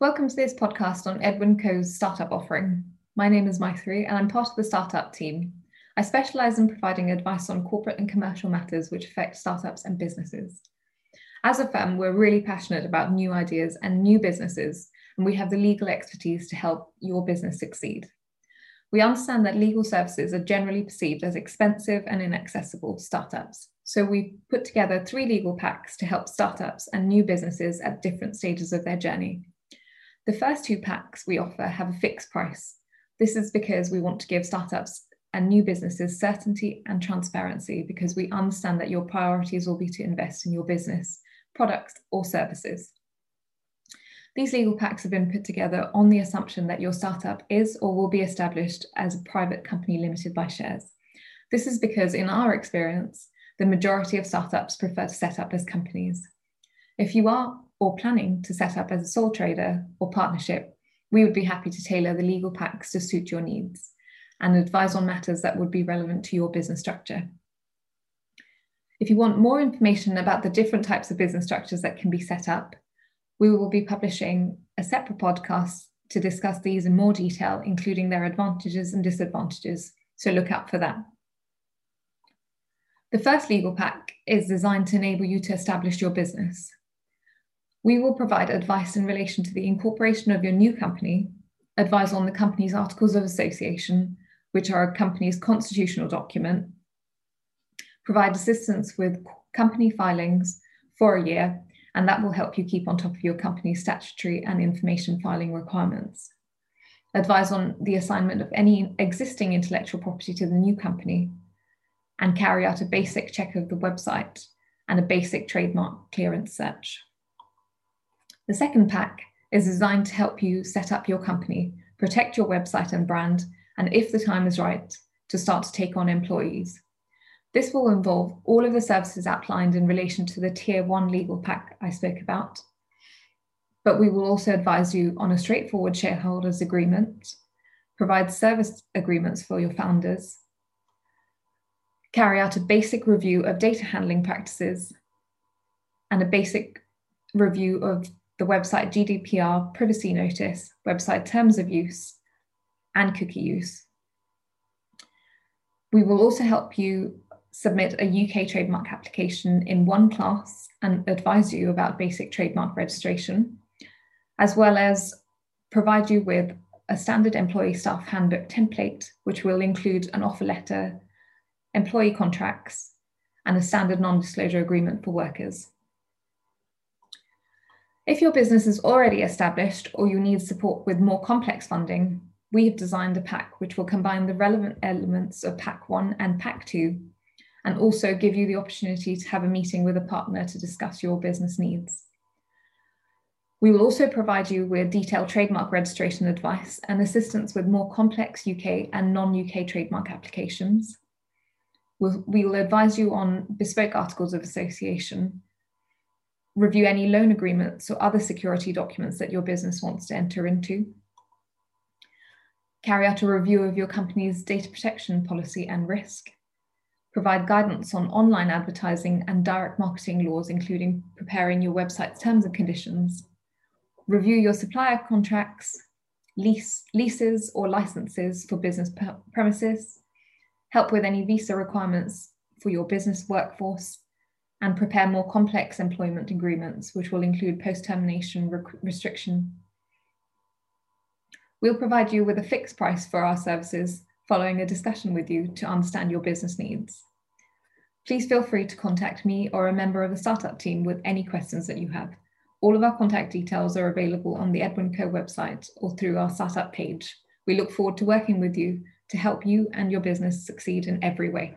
Welcome to this podcast on Edwin Coe's startup offering. My name is Maithri and I'm part of the startup team. I specialise in providing advice on corporate and commercial matters which affect startups and businesses. As a firm, we're really passionate about new ideas and new businesses, and we have the legal expertise to help your business succeed. We understand that legal services are generally perceived as expensive and inaccessible to startups. So we put together three legal packs to help startups and new businesses at different stages of their journey. The first two packs we offer have a fixed price. This is because we want to give startups and new businesses certainty and transparency because we understand that your priorities will be to invest in your business, products, or services. These legal packs have been put together on the assumption that your startup is or will be established as a private company limited by shares. This is because, in our experience, the majority of startups prefer to set up as companies. If you are or planning to set up as a sole trader or partnership, we would be happy to tailor the legal packs to suit your needs and advise on matters that would be relevant to your business structure. If you want more information about the different types of business structures that can be set up, we will be publishing a separate podcast to discuss these in more detail, including their advantages and disadvantages. So look out for that. The first legal pack is designed to enable you to establish your business. We will provide advice in relation to the incorporation of your new company, advise on the company's articles of association, which are a company's constitutional document, provide assistance with company filings for a year, and that will help you keep on top of your company's statutory and information filing requirements. Advise on the assignment of any existing intellectual property to the new company, and carry out a basic check of the website and a basic trademark clearance search. The second pack is designed to help you set up your company, protect your website and brand, and if the time is right, to start to take on employees. This will involve all of the services outlined in relation to the Tier 1 legal pack I spoke about. But we will also advise you on a straightforward shareholders agreement, provide service agreements for your founders, carry out a basic review of data handling practices, and a basic review of the website GDPR privacy notice, website terms of use, and cookie use. We will also help you submit a UK trademark application in one class and advise you about basic trademark registration, as well as provide you with a standard employee staff handbook template, which will include an offer letter, employee contracts, and a standard non disclosure agreement for workers. If your business is already established or you need support with more complex funding, we have designed a pack which will combine the relevant elements of Pack 1 and Pack 2 and also give you the opportunity to have a meeting with a partner to discuss your business needs. We will also provide you with detailed trademark registration advice and assistance with more complex UK and non UK trademark applications. We'll, we will advise you on bespoke articles of association review any loan agreements or other security documents that your business wants to enter into, carry out a review of your company's data protection policy and risk, provide guidance on online advertising and direct marketing laws, including preparing your website's terms and conditions, review your supplier contracts, lease, leases or licenses for business premises, help with any visa requirements for your business workforce, and prepare more complex employment agreements, which will include post termination restriction. We'll provide you with a fixed price for our services following a discussion with you to understand your business needs. Please feel free to contact me or a member of the startup team with any questions that you have. All of our contact details are available on the Edwin Coe website or through our startup page. We look forward to working with you to help you and your business succeed in every way.